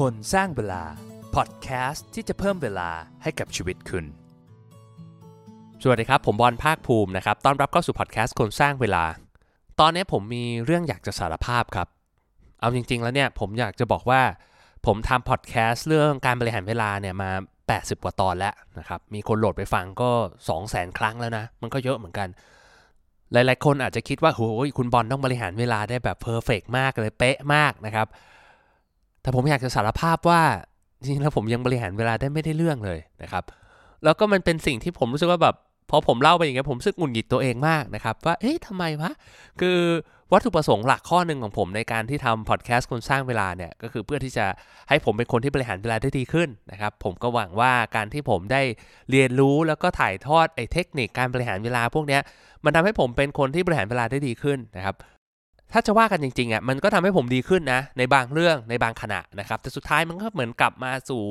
คนสร้างเวลา พอดแคสต์ที่จะเพิ่มเวลาให้กับชีวิตคุณ สวัสดีครับ ผมบอลภาคภูมินะครับ ต้อนรับเข้าสู่พอดแคสต์คนสร้างเวลา ตอนนี้ผมมีเรื่องอยากจะสารภาพครับ เอาจริง ๆ แล้วเนี่ยผมอยากจะบอกว่า ผมทำพอดแคสต์เรื่องการบริหารเวลาเนี่ยมา 80 กว่าตอนแล้วนะครับ มีคนโหลดไปฟังก็ 2 0 0 0 0 0 ครั้งแล้วนะ มันก็เยอะเหมือนกันหลายๆ คนอาจจะคิดว่าโอ้ยคุณบอลต้องบริหารเวลาได้แบบ perfect มากเลยเป๊ะมากนะครับ แต่ผมอยากจะสารภาพว่าจริงๆแล้วผมยังบริหารเวลาได้ไม่ได้เรื่องเลยนะครับ แล้วก็มันเป็นสิ่งที่ผมรู้สึกว่าแบบพอผมเล่าไปอย่างเงี้ยผมรู้สึกหงุดหงิดตัวเองมากนะครับ ว่าเอ๊ะทำไมวะคือวัตถุประสงค์หลักข้อหนึ่งของผมในการที่ทำพอดแคสต์คนสร้างเวลาเนี่ยก็คือเพื่อที่จะให้ผมเป็นคนที่บริหารเวลาได้ดีขึ้นนะครับ ผมก็หวังว่าการที่ผมได้เรียนรู้แล้วก็ถ่ายทอดไอ้เทคนิคการบริหารเวลาพวกเนี้ยมันทำให้ผมเป็นคนที่บริหารเวลาได้ดีขึ้นนะครับ ถ้าจะว่ากันจริงๆอะมันก็ทำให้ผมดีขึ้นนะ ในบางเรื่องในบางขณะนะครับ แต่สุดท้ายมันก็เหมือนกลับมาสู่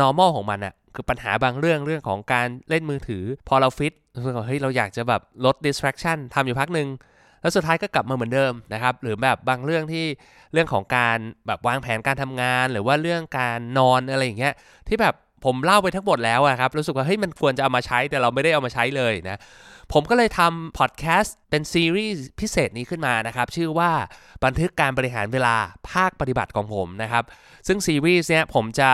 normal ของมันอะคือปัญหาบางเรื่องเรื่องของการเล่นมือถือ พอเราฟิตรู้สึกว่าเฮ้ยเราอยากจะแบบลด distraction ทำอยู่พักหนึ่งแล้วสุดท้ายก็กลับมาเหมือนเดิมนะครับ หรือแบบบางเรื่องที่เรื่องของการแบบวางแผนการทำงาน หรือว่าเรื่องการนอนอะไรอย่างเงี้ยที่แบบ ผมเล่าไปทั้งหมดแล้วอะครับรู้สึกว่าเฮ้ยมันควรจะเอามาใช้แต่เราไม่ได้เอามาใช้เลยนะผมก็เลยทำพอดแคสต์เป็นซีรีส์พิเศษนี้ขึ้นมานะครับ ชื่อว่าบันทึกการบริหารเวลาภาคปฏิบัติของผมนะครับ ซึ่งซีรีส์เนี้ยผมจะ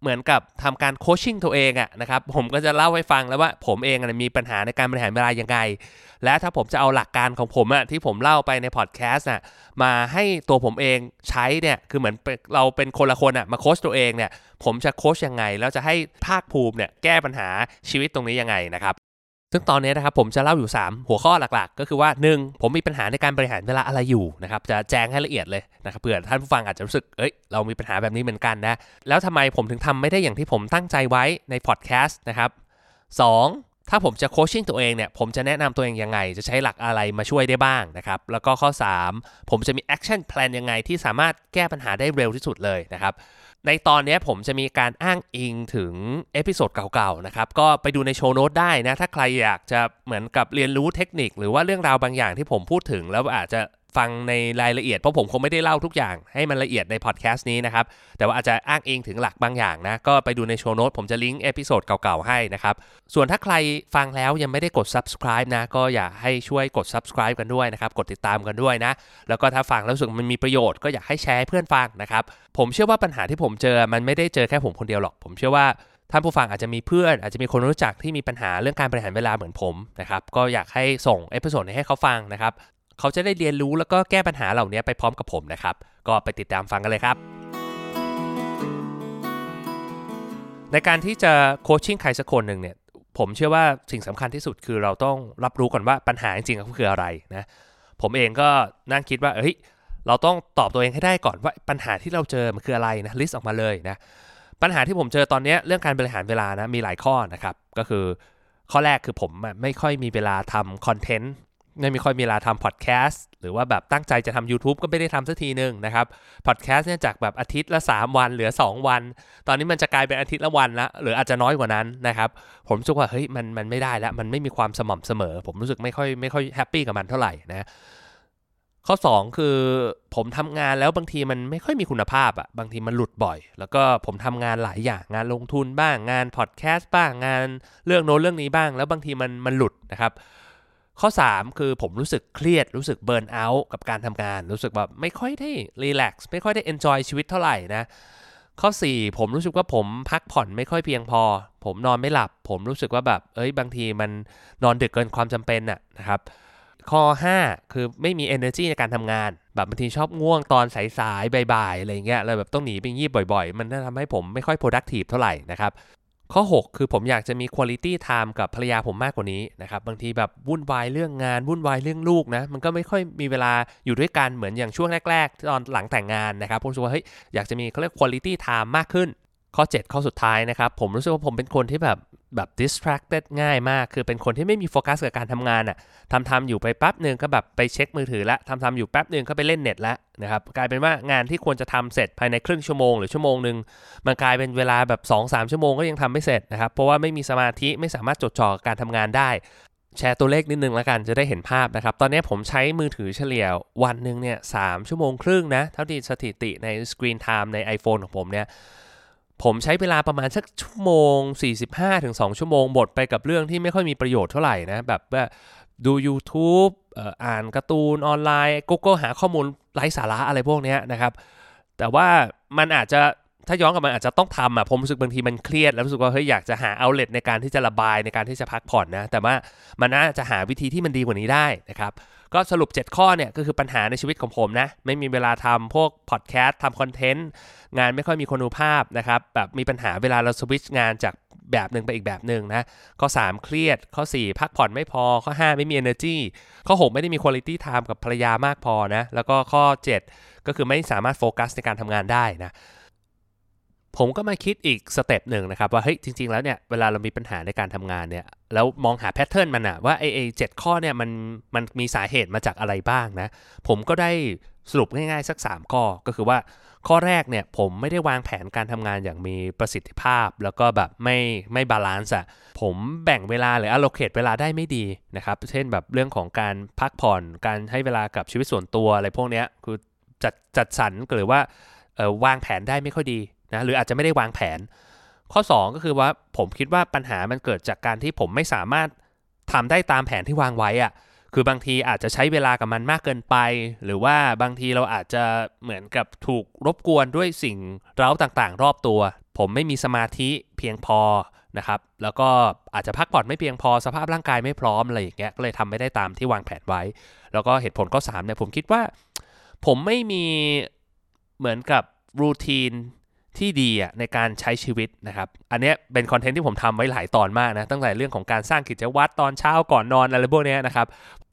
เหมือนกับทำการโคชชิ่งตัวเองอะนะครับผมก็จะเล่าให้ฟังแล้วว่าผมเองมีปัญหาในการบริหารเวลายังไง และถ้าผมจะเอาหลักการของผมอะที่ผมเล่าไปในพอดแคสต์น่ะมาให้ตัวผมเองใช้เนี่ยคือเหมือนเราเป็นคนละคนอะมาโคชตัวเองเนี่ยผมจะโคชยังไง แล้วจะให้ภาคภูมิเนี่ยแก้ปัญหาชีวิตตรงนี้ยังไงนะครับ ซึ่งตอนนี้นะครับผมจะเล่าอยู่ 3 หัวข้อหลักๆ ก็คือว่า 1. ผมมีปัญหาในการบริหารเวลาอะไรอยู่นะครับจะแจ้งให้ละเอียดเลยนะครับเผื่อท่านผู้ฟังอาจจะรู้สึกเอ้ยเรามีปัญหาแบบนี้เหมือนกันนะแล้วทำไมผมถึงทำไม่ได้อย่างที่ผมตั้งใจไว้ในพอดแคสต์นะครับ 2. ถ้าผมจะ coaching ตัวเองเนี่ย ผมจะแนะนำตัวเองยังไง จะใช้หลักอะไรมาช่วยได้บ้างนะครับ แล้วก็ข้อ 3 ผมจะมี action plan ยังไงที่สามารถแก้ปัญหาได้เร็วที่สุดเลยนะครับ ในตอนนี้ผมจะมีการอ้างอิงถึง episode เก่าๆนะครับ ก็ไปดูใน show note ได้นะ ถ้าใครอยากจะเหมือนกับเรียนรู้เทคนิค หรือว่าเรื่องราวบางอย่างที่ผมพูดถึงแล้วอาจจะ ฟังในรายละเอียด เพราะผมคงไม่ได้เล่าทุกอย่างให้มันละเอียดในพอดแคสต์นี้นะครับ แต่ว่าอาจจะอ้างอิงถึงหลักบางอย่างนะ ก็ไปดูใน show note ผมจะลิงก์ episode เก่าๆให้นะครับ ส่วนถ้าใครฟังแล้วยังไม่ได้กด subscribe นะ ก็อยากให้ช่วยกด subscribe กันด้วยนะครับ กดติดตามกันด้วยนะ แล้วก็ถ้าฟังแล้วรู้สึกมันมีประโยชน์ก็อยากให้แชร์เพื่อนฟังนะครับ ผมเชื่อว่าปัญหาที่ผมเจอ มันไม่ได้เจอแค่ผมคนเดียวหรอก ผมเชื่อว่าท่านผู้ฟังอาจจะมีเพื่อนอาจจะมีคนรู้จักที่มีปัญหาเรื่องการบริหารเวลาเหมือนผมนะครับก็อยากให้ส่ง episode นี้ให้เขาฟังนะครับ เขาจะได้เรียนรู้แล้วก็แก้ปัญหาเหล่านี้ไปพร้อมกับผมนะครับ ก็ไปติดตามฟังกันเลยครับในการที่จะ coaching ใครสักคนหนึ่งเนี่ยผมเชื่อว่าสิ่งสำคัญที่สุดคือเราต้องรับรู้ก่อนว่าปัญหาจริงๆก็คืออะไรนะผมเองก็นั่งคิดว่าเฮ้ยเราต้องตอบตัวเองให้ได้ก่อนว่าปัญหาที่เราเจอมันคืออะไรนะ list ออกมาเลยนะปัญหาที่ผมเจอตอนนี้เรื่องการบริหารเวลานะมีหลายข้อนะครับก็คือข้อแรกคือผมไม่ค่อยมีเวลาทำคอนเทนต์ ไม่มีค่อยมีเวลาทำพอดแคสต์หรือว่าแบบตั้งใจจะทำ YouTube ก็ไม่ได้ทำสักทีหนึ่งนะครับพอดแคสต์เนี่ยจากแบบอาทิตย์ละ 3 วันเหลือ 2 วัน ตอนนี้มันจะกลายเป็นอาทิตย์ละวันละหรืออาจจะน้อยกว่านั้นนะครับ ผมรู้สึกว่าเฮ้ยมันมันไม่ได้แล้ว มันไม่มีความสม่ำเสมอ ผมรู้สึกไม่ค่อยไม่ค่อย happy กับมันเท่าไหร่นะข้อ 2 คือผมทำงานแล้วบางทีมันไม่ค่อยมีคุณภาพอะ่ะบางทีมันหลุดบ่อย แล้วก็ผมทำงานหลายอย่างงานลงทุนบ้างงานพอดแคสต์บ้างงานเรื่องโน้นเรื่องนี้บ้าง แล้วบางทีมันมันหลุดนะครับ ข้อ 3 คือผมรู้สึกเครียดรู้สึก burnout กับการทำงาน รู้สึกแบบไม่ค่อยได้ relax ไม่ค่อยได้ enjoy ชีวิตเท่าไหร่นะ ข้อ 4 ผมรู้สึกว่าผมพักผ่อนไม่ค่อยเพียงพอ ผมนอนไม่หลับ ผมรู้สึกว่าแบบ เอ้ยบางทีมันนอนดึกเกินความจำเป็นน่ะนะครับ ข้อ 5 คือไม่มี energy ในการทำงาน แบบบางทีชอบง่วงตอนสายๆบ่ายๆอะไรเงี้ยเลยแบบต้องหนีไปงีบบ่อย ๆ มันทำให้ผมไม่ค่อย productive เท่าไหร่นะครับ ข้อ 6 คือผมอยากจะมีคุณลิตี้ไทม์กับภรรยาผมมากกว่านี้นะครับบางทีแบบวุ่นวายเรื่องงาน วุ่นวายเรื่องลูกนะ มันก็ไม่ค่อยมีเวลาอยู่ด้วยกันเหมือนอย่างช่วงแรก ๆ ตอนหลังแต่งงานนะครับผมรู้สึกว่าเฮ้ยอยากจะมีเขาเรียกคุณลิตี้ไทม์มากขึ้น ข้อ 7 ข้อสุดท้ายนะครับผมรู้สึกว่าผมเป็นคนที่แบบ แบบ distracted ง่ายมาก คือเป็นคนที่ไม่มีโฟกัสกับการทำงานอะ่ะทำทำอยู่ไปแป๊บหนึ่งก็แบบไปเช็คมือถือละทำทำอยู่แป๊บหนึ่งก็ไปเล่นเน็ตละนะครับ กลายเป็นว่างานที่ควรจะทำเสร็จภายในครึ่งชั่วโมงหรือชั่วโมงหนึ่งมันกลายเป็นเวลาแบบ2-3ชั่วโมงก็ยังทำไม่เสร็จนะครับ เพราะว่าไม่มีสมาธิไม่สามารถจดจ่อกับการทำงานได้ แชร์ตัวเลขนิดนึงแล้วกันจะได้เห็นภาพนะครับ ตอนนี้ผมใช้มือถือเฉลี่ยวันหนึ่งเนี่ยสชั่วโมงครึ่งนะ เท่าที่สถิติใน Screen Time ใน iPhone ของผมเนี่ย ผมใช้เวลาประมาณสักชั่วโมง 45-2ถึงชั่วโมงหมดไปกับเรื่องที่ไม่ค่อยมีประโยชน์เท่าไหร่นะแบบว่าดู YouTube อ่านการ์ตูนออนไลน์ Google หาข้อมูลไร้สาระอะไรพวกนี้นะครับ แต่ว่ามันอาจจะ ถ้าย้อนกลับมาอาจจะต้องทำอะผมรู้สึกบางทีมันเครียด แล้วรู้สึกว่าเฮ้ยอยากจะหาเอาเลทในการที่จะระบายในการที่จะพักผ่อนนะ แต่ว่ามันน่าจะหาวิธีที่มันดีกว่านี้ได้นะครับ ก็สรุป 7 ข้อเนี่ยก็คือปัญหาในชีวิตของผมนะ ไม่มีเวลาทำพวกพอดแคสต์ทำคอนเทนต์งานไม่ค่อยมีคุณภาพนะครับแบบมีปัญหาเวลาเราสวิตช์งานจากแบบหนึ่งไปอีกแบบหนึ่งนะข้อ 3 เครียด ข้อ 4 พักผ่อนไม่พอข้อ 5 ไม่มี energy ข้อ 6 ไม่ได้มี quality time กับภรรยามากพอนะแล้วก็ข้อ 7 ก็คือไม่สามารถโฟกัสในการทำงานได้นะ ผมก็มาคิดอีก step หนึ่งนะครับ ว่าเฮ้ยจริง ๆ แล้วเนี่ยเวลาเรามีปัญหาในการทำงานเนี่ยแล้วมองหา pattern มันอะว่าไอ้ไอ้เจ็ดข้อเนี่ยมันมันมีสาเหตุมาจากอะไรบ้างนะ ผมก็ได้สรุปง่ายๆสัก 3 ข้อก็คือว่าข้อแรกเนี่ยผมไม่ได้วางแผนการทำงานอย่างมีประสิทธิภาพ แล้วก็แบบไม่ไม่ balance อะผมแบ่งเวลาหรือ allocate เวลาได้ไม่ดีนะครับเช่นแบบเรื่องของการพักผ่อนการให้เวลากับชีวิตส่วนตัวอะไรพวกเนี้ยคือจัดจัดสรรหรือว่าวางแผนได้ไม่ค่อยดี นะหรืออาจจะไม่ได้วางแผน ข้อ 2 ก็คือว่าผมคิดว่าปัญหามันเกิดจากการที่ผมไม่สามารถทำได้ตามแผนที่วางไว้อะคือบางทีอาจจะใช้เวลากับมันมากเกินไป หรือว่าบางทีเราอาจจะเหมือนกับถูกรบกวนด้วยสิ่งเร้าต่างๆ รอบตัว ผมไม่มีสมาธิเพียงพอนะครับ แล้วก็อาจจะพักผ่อนไม่เพียงพอสภาพร่างกายไม่พร้อมอะไรอย่างเงี้ยก็เลยทำไม่ได้ตามที่วางแผนไว้ แล้วก็เหตุผลข้อ3เนี่ยผมคิดว่า ผมไม่มีเหมือนกับรูทีน ที่ดีอะในการใช้ชีวิตนะครับ อันนี้เป็นคอนเทนต์ที่ผมทำไว้หลายตอนมากนะ ตั้งแต่เรื่องของการสร้างกิจวัตรตอนเช้าก่อนนอนอะไรพวกนี้นะครับ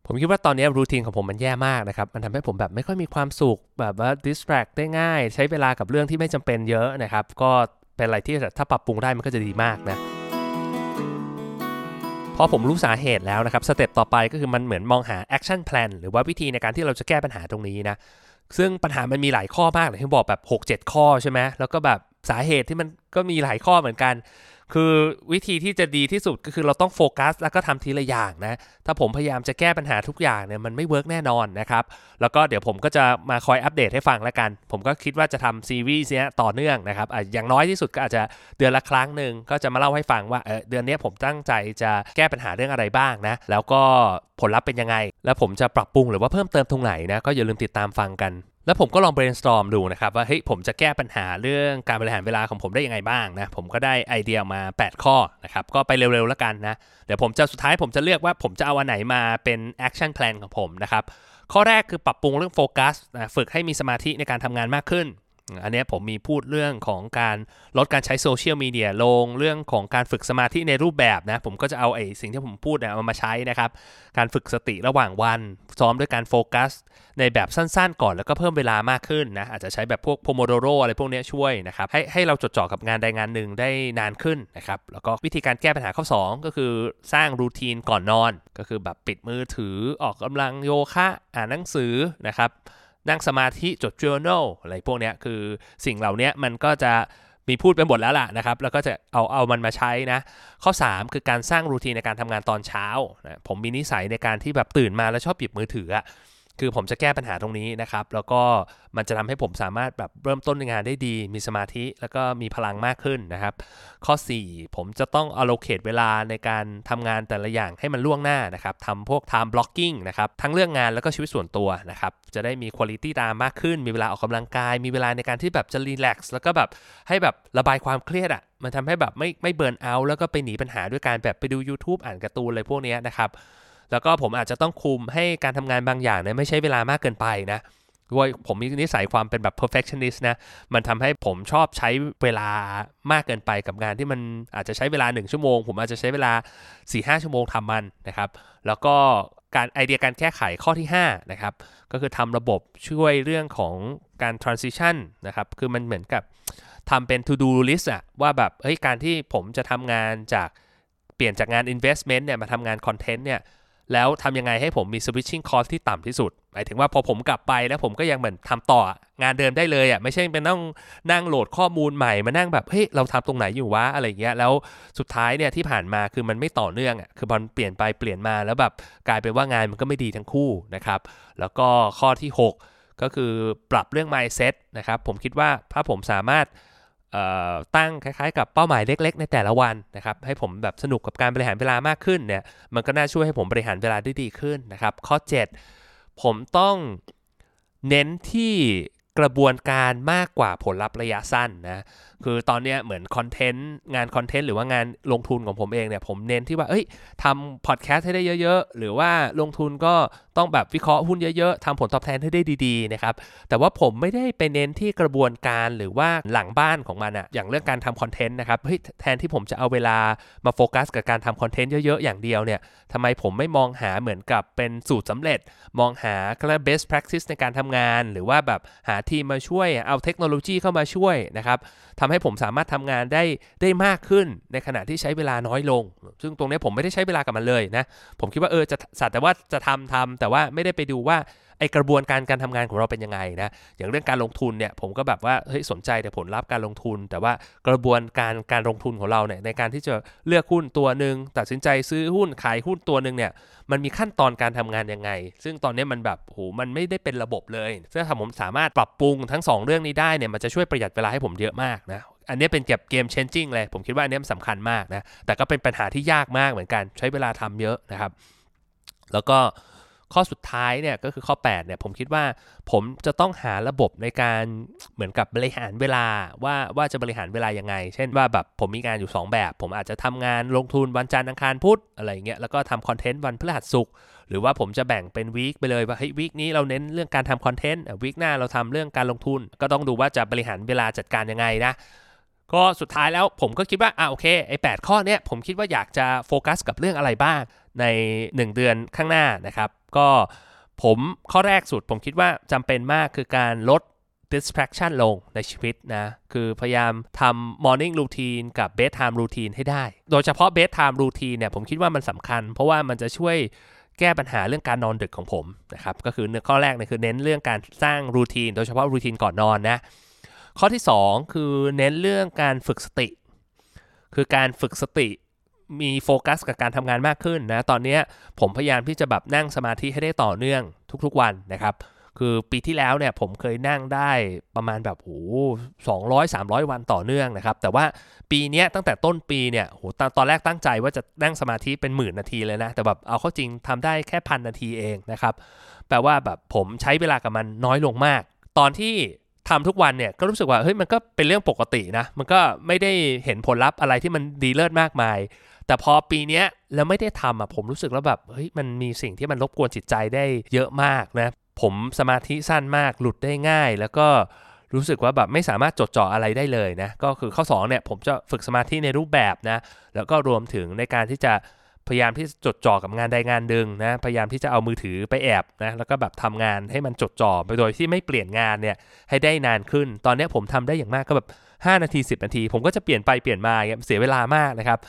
ผมคิดว่าตอนนี้รูทีนของผมมันแย่มากนะครับ มันทำให้ผมแบบไม่ค่อยมีความสุขแบบว่า distract ได้ง่าย ใช้เวลากับเรื่องที่ไม่จำเป็นเยอะนะครับ ก็เป็นอะไรที่ถ้าปรับปรุงได้มันก็จะดีมากนะพอผมรู้สาเหตุแล้วนะครับสเต็ปต่อไปก็คือมันเหมือนมองหา action plan หรือว่าวิธีในการที่เราจะแก้ปัญหาตรงนี้นะ ซึ่งปัญหามันมีหลายข้อมากเลยที่บอกแบบ 6-7 ข้อใช่ไหมแล้วก็แบบสาเหตุที่มันก็มีหลายข้อเหมือนกัน คือวิธีที่จะดีที่สุดก็คือเราต้องโฟกัส แล้วก็ทำทีละอย่างนะ ถ้าผมพยายามจะแก้ปัญหาทุกอย่างเนี่ยมันไม่ work แน่นอนนะครับ แล้วก็เดี๋ยวผมก็จะมาคอยอัปเดตให้ฟังแล้วกัน ผมก็คิดว่าจะทำซีรีส์เนี้ยต่อเนื่องนะครับอย่างน้อยที่สุดก็อาจจะเดือนละครั้งหนึ่งก็จะมาเล่าให้ฟังว่าเออเดือนนี้ผมตั้งใจจะแก้ปัญหาเรื่องอะไรบ้างนะ แล้วก็ผลลัพธ์เป็นยังไง แล้วผมจะปรับปรุงหรือว่าเพิ่มเติมตรงไหนนะก็อย่าลืมติดตามฟังกัน แล้วผมก็ลอง brainstorm ดูนะครับ ว่าเฮ้ยผมจะแก้ปัญหาเรื่องการบริหารเวลาของผมได้ยังไงบ้างนะผมก็ได้ไอเดียมา 8 ข้อนะครับก็ไปเร็วๆแล้วกันนะเดี๋ยวผมจะสุดท้ายผมจะเลือกว่าผมจะเอาอันไหนมาเป็น action plan ของผมนะครับข้อแรกคือปรับปรุงเรื่องโฟกัสนะฝึกให้มีสมาธิในการทำงานมากขึ้น อันนี้ผมมีพูดเรื่องของการลดการใช้โซเชียลมีเดียลง เรื่องของการฝึกสมาธิในรูปแบบนะ ผมก็จะเอาไอ้สิ่งที่ผมพูดเนี่ยมาใช้นะครับ การฝึกสติระหว่างวัน ซ้อมด้วยการโฟกัส ในแบบสั้นๆ ก่อนแล้วก็เพิ่มเวลามากขึ้นนะ อาจจะใช้แบบพวกโพโมโดโรอะไรพวกนี้ช่วยนะครับ ให้ให้เราจดจ่อกับงานใดงานหนึ่งได้นานขึ้นนะครับ แล้วก็วิธีการแก้ปัญหาข้อ 2 ก็คือสร้างรูทีนก่อนนอน ก็คือแบบปิดมือถือออกกำลังโยคะ อ่านหนังสือนะครับ นั่งสมาธิจด journal อะไรพวกนี้คือสิ่งเหล่านี้มันก็จะมีพูดไปหมดแล้วล่ะนะครับ แล้วก็จะเอาเอามันมาใช้นะ ข้อ 3 คือการสร้างรูทีนในการทำงานตอนเช้านะผมมีนิสัยในการที่แบบตื่นมาแล้วชอบหยิบมือถืออะ คือผมจะแก้ปัญหาตรงนี้นะครับ แล้วก็มันจะทำให้ผมสามารถแบบเริ่มต้นงานได้ดี มีสมาธิ แล้วก็มีพลังมากขึ้นนะครับ ข้อ 4 ผมจะต้อง allocate เวลาในการทำงานแต่ละอย่างให้มันล่วงหน้านะครับทำพวก time blocking นะครับ ทั้งเรื่องงานแล้วก็ชีวิตส่วนตัวนะครับ จะได้มี quality ตามมากขึ้น มีเวลาออกกำลังกาย มีเวลาในการที่แบบจะ relax แล้วก็แบบให้แบบระบายความเครียดอะ่ะ มันทำให้แบบไม่ไม่เบิร์นเอาแล้วก็ไปหนีปัญหาด้วยการแบบไปดู YouTube อ่านการ์ตูนอะไรพวกนี้นะครับ แล้วก็ผมอาจจะต้องคุมให้การทำงานบางอย่างเนี่ยไม่ใช้เวลามากเกินไปนะด้วยผมมีนิสัยความเป็นแบบ perfectionist นะ มันทำให้ผมชอบใช้เวลามากเกินไปกับงานที่มันอาจจะใช้เวลา 1 ชั่วโมง ผมอาจจะใช้เวลา 4-5 ชั่วโมงทำมันนะครับ แล้วก็การไอเดียการแก้ไขข้อที่5นะครับก็คือทำระบบช่วยเรื่องของการ transition นะครับคือมันเหมือนกับทำเป็น to do list อะว่าแบบเฮ้ยการที่ผมจะทำงานจากเปลี่ยนจากงาน investment เนี่ยมาทำงาน content เนี่ย แล้วทำยังไงให้ผมมี switching cost ที่ต่ำที่สุด หมายถึงว่าพอผมกลับไปแล้วผมก็ยังเหมือนทำต่องานเดิมได้เลยอะไม่ใช่เป็นต้องนั่งโหลดข้อมูลใหม่มานั่งแบบเฮ้ยเราทำตรงไหนอยู่วะอะไรเงี้ยแล้วสุดท้ายเนี่ยที่ผ่านมาคือมันไม่ต่อเนื่องอะคือมันเปลี่ยนไปเปลี่ยนมาแล้วแบบกลายเป็นว่างานมันก็ไม่ดีทั้งคู่นะครับแล้วก็ข้อที่ 6 ก็คือปรับเรื่อง mindset นะครับผมคิดว่าถ้าผมสามารถ ตั้งคล้ายๆ กับเป้าหมายเล็ก ๆ ในแต่ละวันนะครับให้ผมแบบสนุกกับการบริหารเวลามากขึ้นเนี่ยมันก็น่าช่วยให้ผมบริหารเวลาได้ดีขึ้นนะครับข้อ 7 ผมต้องเน้นที่กระบวนการมากกว่าผลลัพธ์ระยะสั้นนะคือตอนนี้เหมือนคอนเทนต์งานคอนเทนต์หรือว่างานลงทุนของผมเองเนี่ยผมเน้นที่ว่าเอ้ยทำพอดแคสต์ให้ได้เยอะ ๆ หรือว่าลงทุนก็ ต้องแบบวิเคราะห์หุ้นเยอะๆทำผลตอบแทนให้ได้ดีๆนะครับแต่ว่าผมไม่ได้ไปเน้นที่กระบวนการหรือว่าหลังบ้านของมันอะอย่างเรื่องการทำคอนเทนต์นะครับเฮ้ยแทนที่ผมจะเอาเวลามาโฟกัสกับการทำคอนเทนต์เยอะๆอย่างเดียวเนี่ยทำไมผมไม่มองหาเหมือนกับเป็นสูตรสำเร็จ มองหาก็เรียก best practice ในการทำงาน หรือว่าแบบหาทีมมาช่วยเอาเทคโนโลยีเข้ามาช่วยนะครับทำให้ผมสามารถทำงานได้ได้มากขึ้นในขณะที่ใช้เวลาน้อยลง ซึ่งตรงนี้ผมไม่ได้ใช้เวลากับมันเลยนะผมคิดว่าเออจะสัตว์แต่ว่าจะทำทำแต่ว่าไม่ได้ไปดูว่าไอกระบวนการการทำงานของเราเป็นยังไงนะอย่างเรื่องการลงทุนเนี่ยผมก็แบบว่าเฮ้ยสนใจแต่ผลลัพธ์การลงทุน แต่ว่ากระบวนการการลงทุนของเราเนี่ยในการที่จะเลือกหุ้นตัวหนึ่งตัดสินใจซื้อหุ้นขายหุ้นตัวหนึ่งเนี่ยมันมีขั้นตอนการทำงานยังไง ซึ่งตอนนี้มันแบบโหมันไม่ได้เป็นระบบเลยซึ่งถ้าผมสามารถปรับปรุงทั้ง 2 เรื่องนี้ได้เนี่ยมันจะช่วยประหยัดเวลาให้ผมเยอะมากนะอันนี้เป็นเก็บเกมเชนจิ้งเลย ผมคิดว่าอันนี้มันสำคัญมากนะแต่ก็เป็นปัญหาที่ยากมากเหมือนกันใช้เวลาทำเยอะนะครับ แล้วก็ ข้อสุดท้ายเนี่ยก็คือข้อ8เนี่ยผมคิดว่าผมจะต้องหาระบบในการเหมือนกับบริหารเวลาว่าว่าจะบริหารเวลายังไง เช่นว่าแบบผมมีงานอยู่ 2 แบบ ผมอาจจะทำงานลงทุนวันจันทร์อังคารพุธอะไรเงี้ยแล้วก็ทำคอนเทนต์วันพฤหัสศุกร์หรือว่าผมจะแบ่งเป็นวีคไปเลยว่าเฮ้ยวีคนี้เราเน้นเรื่องการทำคอนเทนต์วีคหน้าเราทำเรื่องการลงทุน ก็ต้องดูว่าจะบริหารเวลาจัดการยังไงนะก็สุดท้ายแล้วผมก็คิดว่าอ่าโอเคไอ้แข้อเนี้ยผมคิดว่าอยากจะโฟกัสกับเรื่องอะไรบ้างใน 1 เดือนข้างหน้านะครับ ก็ผมข้อแรกสุดผมคิดว่าจำเป็นมากคือการลด distraction ลงในชีวิตนะ คือพยายามทำ morning routine กับ bedtime routine ให้ได้ โดยเฉพาะ bedtime routine เนี่ยผมคิดว่ามันสำคัญ เพราะว่ามันจะช่วยแก้ปัญหาเรื่องการนอนดึกของผมนะครับก็คือเนื้อข้อแรกเนี่ยคือเน้นเรื่องการสร้างรูทีนโดยเฉพาะรูทีนก่อนนอนนะข้อที่ 2 คือเน้นเรื่องการฝึกสติ คือการฝึกสติ มีโฟกัสกับการทำงานมากขึ้นนะ ตอนนี้ผมพยายามที่จะแบบนั่งสมาธิให้ได้ต่อเนื่องทุกๆวันนะครับ คือปีที่แล้วเนี่ยผมเคยนั่งได้ประมาณแบบโอ้สองร้อยสามร้อยวันต่อเนื่องนะครับ แต่ว่าปีนี้ตั้งแต่ต้นปีเนี่ยโหตตอนแรกตั้งใจว่าจะนั่งสมาธิเป็นหมื่นนาทีเลยนะ แต่แบบเอาเข้าจริงทำได้แค่พันนาทีเองนะครับ แปลว่าแบบผมใช้เวลากับมันน้อยลงมาก ตอนที่ทำทุกวันเนี่ยก็รู้สึกว่าเฮ้ยมันก็เป็นเรื่องปกตินะ มันก็ไม่ได้เห็นผลลัพธ์อะไรที่มันดีเลิศมากมาย แต่พอปีนี้แล้วไม่ได้ทำอะผมรู้สึกแล้วแบบเฮ้ยมันมีสิ่งที่มันรบกวนจิตใจได้เยอะมากนะผมสมาธิสั้นมากหลุดได้ง่าย แล้วก็รู้สึกว่าแบบไม่สามารถจดจ่ออะไรได้เลยนะก็คือข้อ2เนี่ยผมจะฝึกสมาธิในรูปแบบนะแล้วก็รวมถึงในการที่จะพยายามที่จดจ่อกับงานใดงานหนึ่งนะพยายามที่จะเอามือถือไปแอบนะแล้วก็แบบทำงานให้มันจดจ่อไปโดยที่ไม่เปลี่ยนงานเนี่ยให้ได้นานขึ้น ตอนนี้ผมทำได้อย่างมากก็แบบ5นาที 10 นาที ผมก็จะเปลี่ยนไปเปลี่ยนมาเสียเวลามากนะครับ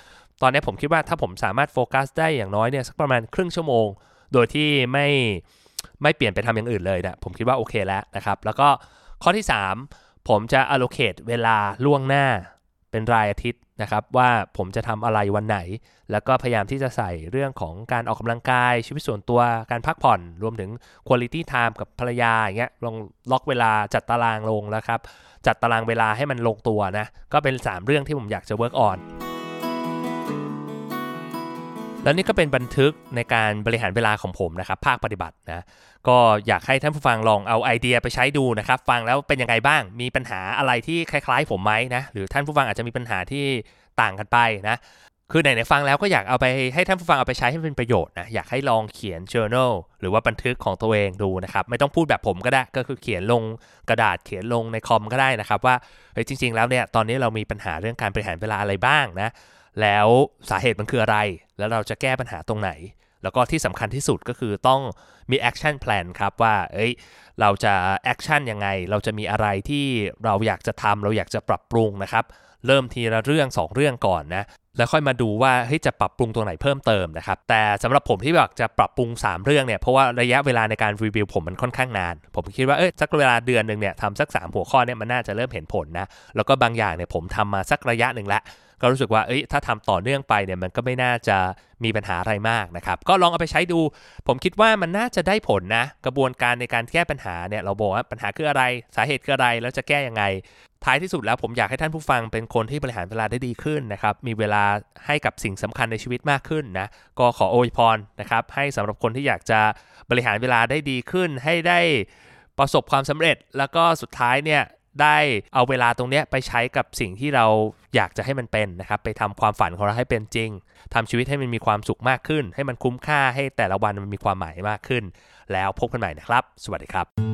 ตอนนี้ผมคิดว่าถ้าผมสามารถโฟกัสได้อย่างน้อยเนี่ยสักประมาณครึ่งชั่วโมง โดยที่ไม่ไม่เปลี่ยนไปทำอย่างอื่นเลยนะผมคิดว่าโอเคแล้วนะครับ แล้วก็ข้อที่ 3 ผมจะ allocate เวลาล่วงหน้าเป็นรายอาทิตย์นะครับ ว่าผมจะทำอะไรวันไหน แล้วก็พยายามที่จะใส่เรื่องของการออกกำลังกายชีวิตส่วนตัวการพักผ่อน รวมถึง quality time กับภรรยาอย่างเงี้ยลองล็อกเวลาจัดตารางลงแล้วครับ จัดตารางเวลาให้มันลงตัวนะ ก็เป็น 3 เรื่องที่ผมอยากจะ work on แล้วนี่ก็เป็นบันทึกในการบริหารเวลาของผมนะครับ ภาคปฏิบัตินะ ก็อยากให้ท่านผู้ฟังลองเอาไอเดียไปใช้ดูนะครับ ฟังแล้วเป็นยังไงบ้าง มีปัญหาอะไรที่คล้ายๆ ผมไหมนะ หรือท่านผู้ฟังอาจจะมีปัญหาที่ต่างกันไปนะ คือไหนๆฟังแล้วก็อยากเอาไปให้ท่านผู้ฟังเอาไปใช้ให้เป็นประโยชน์นะ อยากให้ลองเขียน journal หรือว่าบันทึกของตัวเองดูนะครับ ไม่ต้องพูดแบบผมก็ได้ ก็คือเขียนลงกระดาษ เขียนลงในคอมก็ได้นะครับว่า เฮ้ยจริง ๆ แล้วเนี่ย ตอนนี้เรามีปัญหาเรื่องการบริหารเวลาอะไรบ้างนะ แล้วสาเหตุมันคืออะไร แล้วเราจะแก้ปัญหาตรงไหน แล้วก็ที่สำคัญที่สุดก็คือต้องมี action plan ครับว่า เอ้ย เราจะ action ยังไง เราจะมีอะไรที่เราอยากจะทำเราอยากจะปรับปรุงนะครับ เริ่มทีละเรื่อง 2 เรื่องก่อนนะแล้วค่อยมาดูว่าเฮ้ยจะปรับปรุงตรงไหนเพิ่มเติมนะครับ แต่สำหรับผมที่แบบจะปรับปรุง 3 เรื่องเนี่ยเพราะว่าระยะเวลาในการรีวิวผมมันค่อนข้างนาน ผมคิดว่าเอ้ยสักเวลาเดือนหนึ่งเนี่ยทำสัก 3 หัวข้อเนี่ยมันน่าจะเริ่มเห็นผลนะแล้วก็บางอย่างเนี่ยผมทำมาสักระยะหนึ่งล้วก็รู้สึกว่าเอ้ยถ้าทำต่อเนื่องไปเนี่ยมันก็ไม่น่าจะมีปัญหาอะไรมากนะครับ ก็ลองเอาไปใช้ดู ผมคิดว่ามันน่าจะได้ผลนะ กระบวนการในการแก้ปัญหาเนี่ยเราบอกว่าปัญหาคืออะไรสาเหตุคืออะไรแล้วจะแก้ยังไง ท้ายที่สุดแล้วผมอยากให้ท่านผู้ฟังเป็นคนที่บริหารเวลาได้ดีขึ้นนะครับ มีเวลาให้กับสิ่งสำคัญในชีวิตมากขึ้นนะ ก็ขออวยพรนะครับ ให้สำหรับคนที่อยากจะบริหารเวลาได้ดีขึ้น ให้ได้ประสบความสำเร็จ แล้วก็สุดท้ายเนี่ยได้เอาเวลาตรงนี้ไปใช้กับสิ่งที่เราอยากจะให้มันเป็นนะครับ ไปทำความฝันของเราให้เป็นจริงทำชีวิตให้มันมีความสุขมากขึ้น ให้มันคุ้มค่าให้แต่ละวันมันมีความหมายมากขึ้น แล้วพบกันใหม่นะครับ สวัสดีครับ